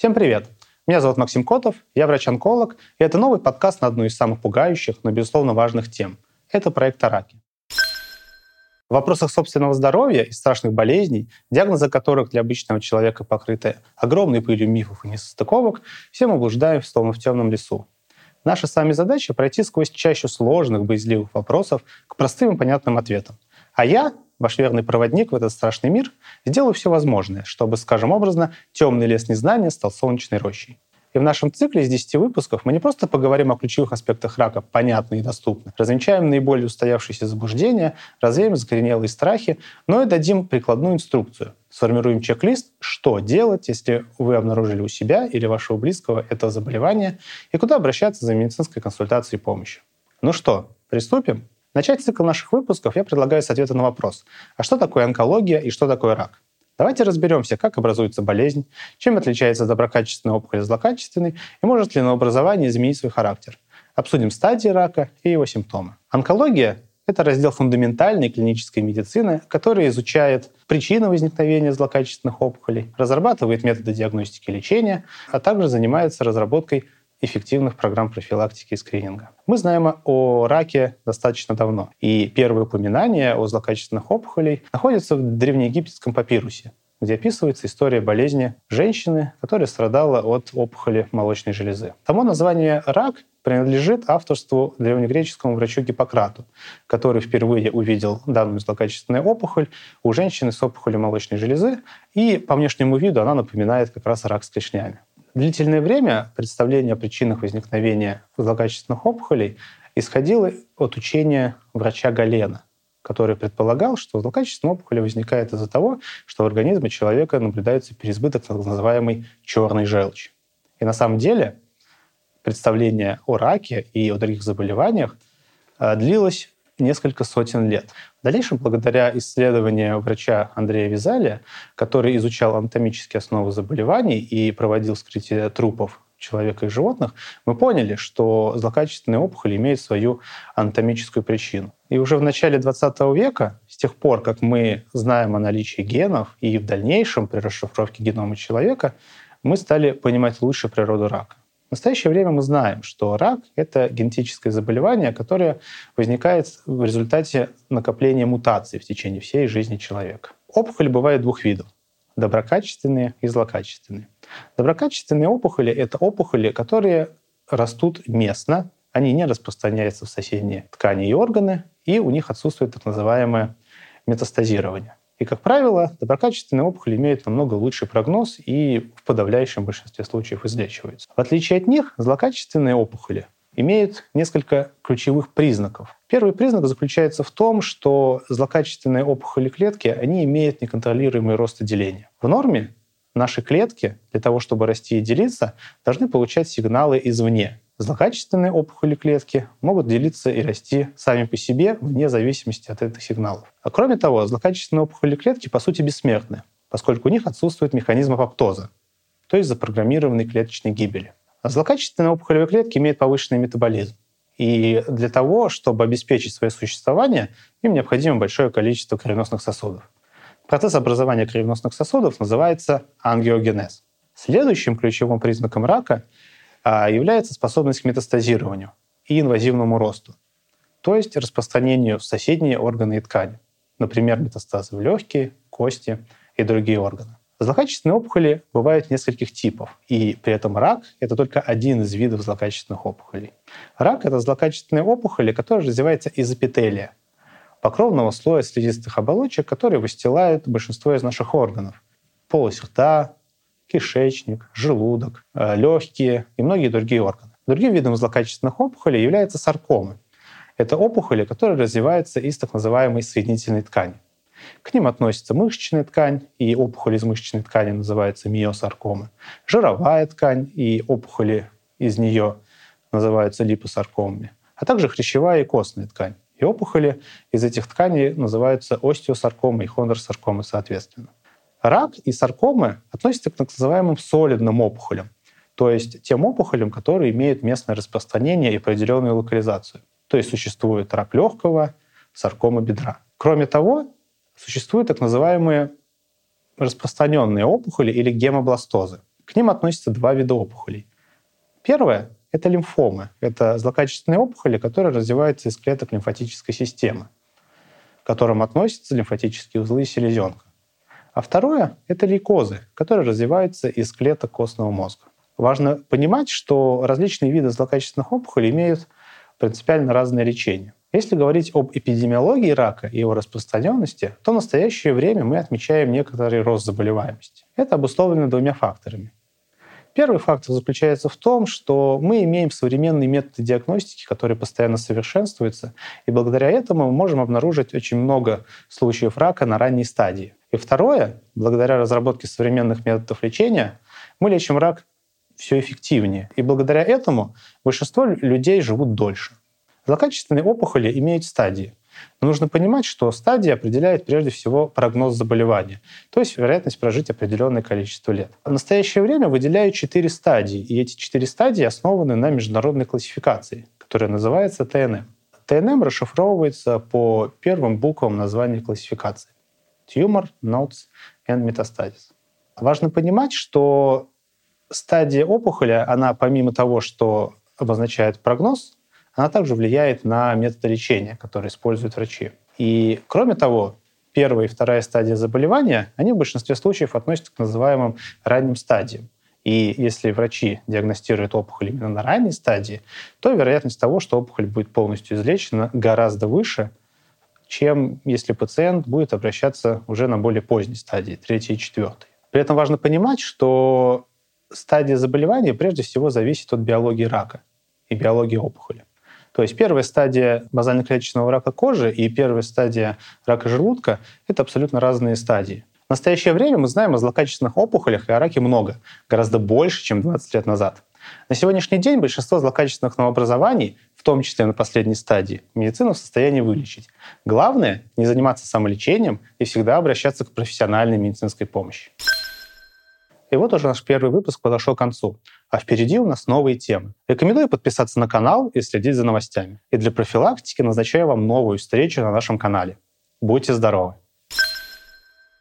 Всем привет! Меня зовут Максим Котов, я врач-онколог, и это новый подкаст на одну из самых пугающих, но, безусловно, важных тем. Это проект о раке. В вопросах собственного здоровья и страшных болезней, диагнозы которых для обычного человека покрыты огромной пылью мифов и несостыковок, все мы блуждаем словно в темном лесу. Наша с вами задача — пройти сквозь чащу сложных, боязливых вопросов к простым и понятным ответам. А я, ваш верный проводник в этот страшный мир, сделаю все возможное, чтобы, скажем образно, темный лес незнания стал солнечной рощей. И в нашем цикле из 10 выпусков мы не просто поговорим о ключевых аспектах рака, понятно и доступно, развенчаем наиболее устоявшиеся заблуждения, развеем закоренелые страхи, но и дадим прикладную инструкцию. Сформируем чек-лист, что делать, если вы обнаружили у себя или вашего близкого это заболевание, и куда обращаться за медицинской консультацией и помощью. Ну что, приступим? Начать цикл наших выпусков я предлагаю с ответа на вопрос, а что такое онкология и что такое рак? Давайте разберемся, как образуется болезнь, чем отличается доброкачественная опухоль от злокачественной и может ли новообразование изменить свой характер. Обсудим стадии рака и его симптомы. Онкология — это раздел фундаментальной клинической медицины, который изучает причины возникновения злокачественных опухолей, разрабатывает методы диагностики и лечения, а также занимается разработкой эффективных программ профилактики и скрининга. Мы знаем о раке достаточно давно, и первые упоминания о злокачественных опухолей находятся в древнеегипетском папирусе, где описывается история болезни женщины, которая страдала от опухоли молочной железы. Само название «рак» принадлежит авторству древнегреческому врачу Гиппократу, который впервые увидел данную злокачественную опухоль у женщины с опухолью молочной железы, и по внешнему виду она напоминает как раз рак с клешнями. Длительное время представление о причинах возникновения злокачественных опухолей исходило от учения врача Галена, который предполагал, что злокачественная опухоль возникает из-за того, что в организме человека наблюдается переизбыток так называемой черной желчи. И на самом деле представление о раке и о других заболеваниях э, длилось несколько сотен лет. В дальнейшем, благодаря исследованию врача Андрея Визалия, который изучал анатомические основы заболеваний и проводил вскрытие трупов человека и животных, мы поняли, что злокачественные опухоли имеют свою анатомическую причину. И уже в начале 20 века, с тех пор, как мы знаем о наличии генов, и в дальнейшем при расшифровке генома человека, мы стали понимать лучше природу рака. В настоящее время мы знаем, что рак — это генетическое заболевание, которое возникает в результате накопления мутаций в течение всей жизни человека. Опухоли бывают двух видов — доброкачественные и злокачественные. Доброкачественные опухоли — это опухоли, которые растут местно, они не распространяются в соседние ткани и органы, и у них отсутствует так называемое метастазирование. И, как правило, доброкачественные опухоли имеют намного лучший прогноз и в подавляющем большинстве случаев излечиваются. В отличие от них, злокачественные опухоли имеют несколько ключевых признаков. Первый признак заключается в том, что злокачественные опухоли клетки, они имеют неконтролируемый рост и деление. В норме наши клетки для того, чтобы расти и делиться, должны получать сигналы извне. Злокачественные опухоли клетки могут делиться и расти сами по себе вне зависимости от этих сигналов. А кроме того, злокачественные опухоли клетки по сути бессмертны, поскольку у них отсутствует механизм апоптоза, то есть запрограммированной клеточной гибели. А злокачественные опухолевые клетки имеют повышенный метаболизм. И для того, чтобы обеспечить свое существование, им необходимо большое количество кровеносных сосудов. Процесс образования кровеносных сосудов называется ангиогенез. Следующим ключевым признаком рака является способность к метастазированию и инвазивному росту, то есть распространению в соседние органы и ткани, например, метастазы в легкие, кости и другие органы. Злокачественные опухоли бывают нескольких типов, и при этом рак — это только один из видов злокачественных опухолей. Рак — это злокачественные опухоли, которые развиваются из эпителия, покровного слоя слизистых оболочек, которые выстилают большинство из наших органов. Полость рта, кишечник, желудок, э, легкие и многие другие органы. Другим видом злокачественных опухолей являются саркомы. Это опухоли, которые развиваются из так называемой соединительной ткани. К ним относится мышечная ткань, и опухоли из мышечной ткани называются миосаркомы, жировая ткань, и опухоли из нее называются липосаркомами, а также хрящевая и костная ткань. И опухоли из этих тканей называются остеосаркомы и хондросаркомы соответственно. Рак и саркомы относятся к так называемым солидным опухолям, то есть тем опухолям, которые имеют местное распространение и определенную локализацию. То есть существует рак легкого, саркома бедра. Кроме того, существуют так называемые распространенные опухоли или гемобластозы. К ним относятся два вида опухолей. Первое — это лимфомы. Это злокачественные опухоли, которые развиваются из клеток лимфатической системы, к которым относятся лимфатические узлы и селезенка. А второе — это лейкозы, которые развиваются из клеток костного мозга. Важно понимать, что различные виды злокачественных опухолей имеют принципиально разное лечение. Если говорить об эпидемиологии рака и его распространенности, то в настоящее время мы отмечаем некоторый рост заболеваемости. Это обусловлено двумя факторами. Первый фактор заключается в том, что мы имеем современные методы диагностики, которые постоянно совершенствуются, и благодаря этому мы можем обнаружить очень много случаев рака на ранней стадии. И второе, благодаря разработке современных методов лечения, мы лечим рак все эффективнее. И благодаря этому большинство людей живут дольше. Злокачественные опухоли имеют стадии. Но нужно понимать, что стадия определяет прежде всего прогноз заболевания, то есть вероятность прожить определенное количество лет. В настоящее время выделяют четыре стадии, и эти четыре стадии основаны на международной классификации, которая называется ТНМ. ТНМ расшифровывается по первым буквам названия классификации. Tumor, Nodes and Metastasis. Важно понимать, что стадия опухоли, она помимо того, что обозначает прогноз, она также влияет на методы лечения, которые используют врачи. И кроме того, первая и вторая стадия заболевания, они в большинстве случаев относятся к называемым ранним стадиям. И если врачи диагностируют опухоль именно на ранней стадии, то вероятность того, что опухоль будет полностью излечена, гораздо выше, чем если пациент будет обращаться уже на более поздней стадии, третьей и четвертой. При этом важно понимать, что стадия заболевания прежде всего зависит от биологии рака и биологии опухоли. То есть первая стадия базально-клеточного рака кожи и первая стадия рака желудка — это абсолютно разные стадии. В настоящее время мы знаем о злокачественных опухолях и о раке много, гораздо больше, чем 20 лет назад. На сегодняшний день большинство злокачественных новообразований, в том числе на последней стадии, медицина в состоянии вылечить. Главное — не заниматься самолечением и всегда обращаться к профессиональной медицинской помощи. И вот уже наш первый выпуск подошел к концу. А впереди у нас новые темы. Рекомендую подписаться на канал и следить за новостями. И для профилактики назначаю вам новую встречу на нашем канале. Будьте здоровы!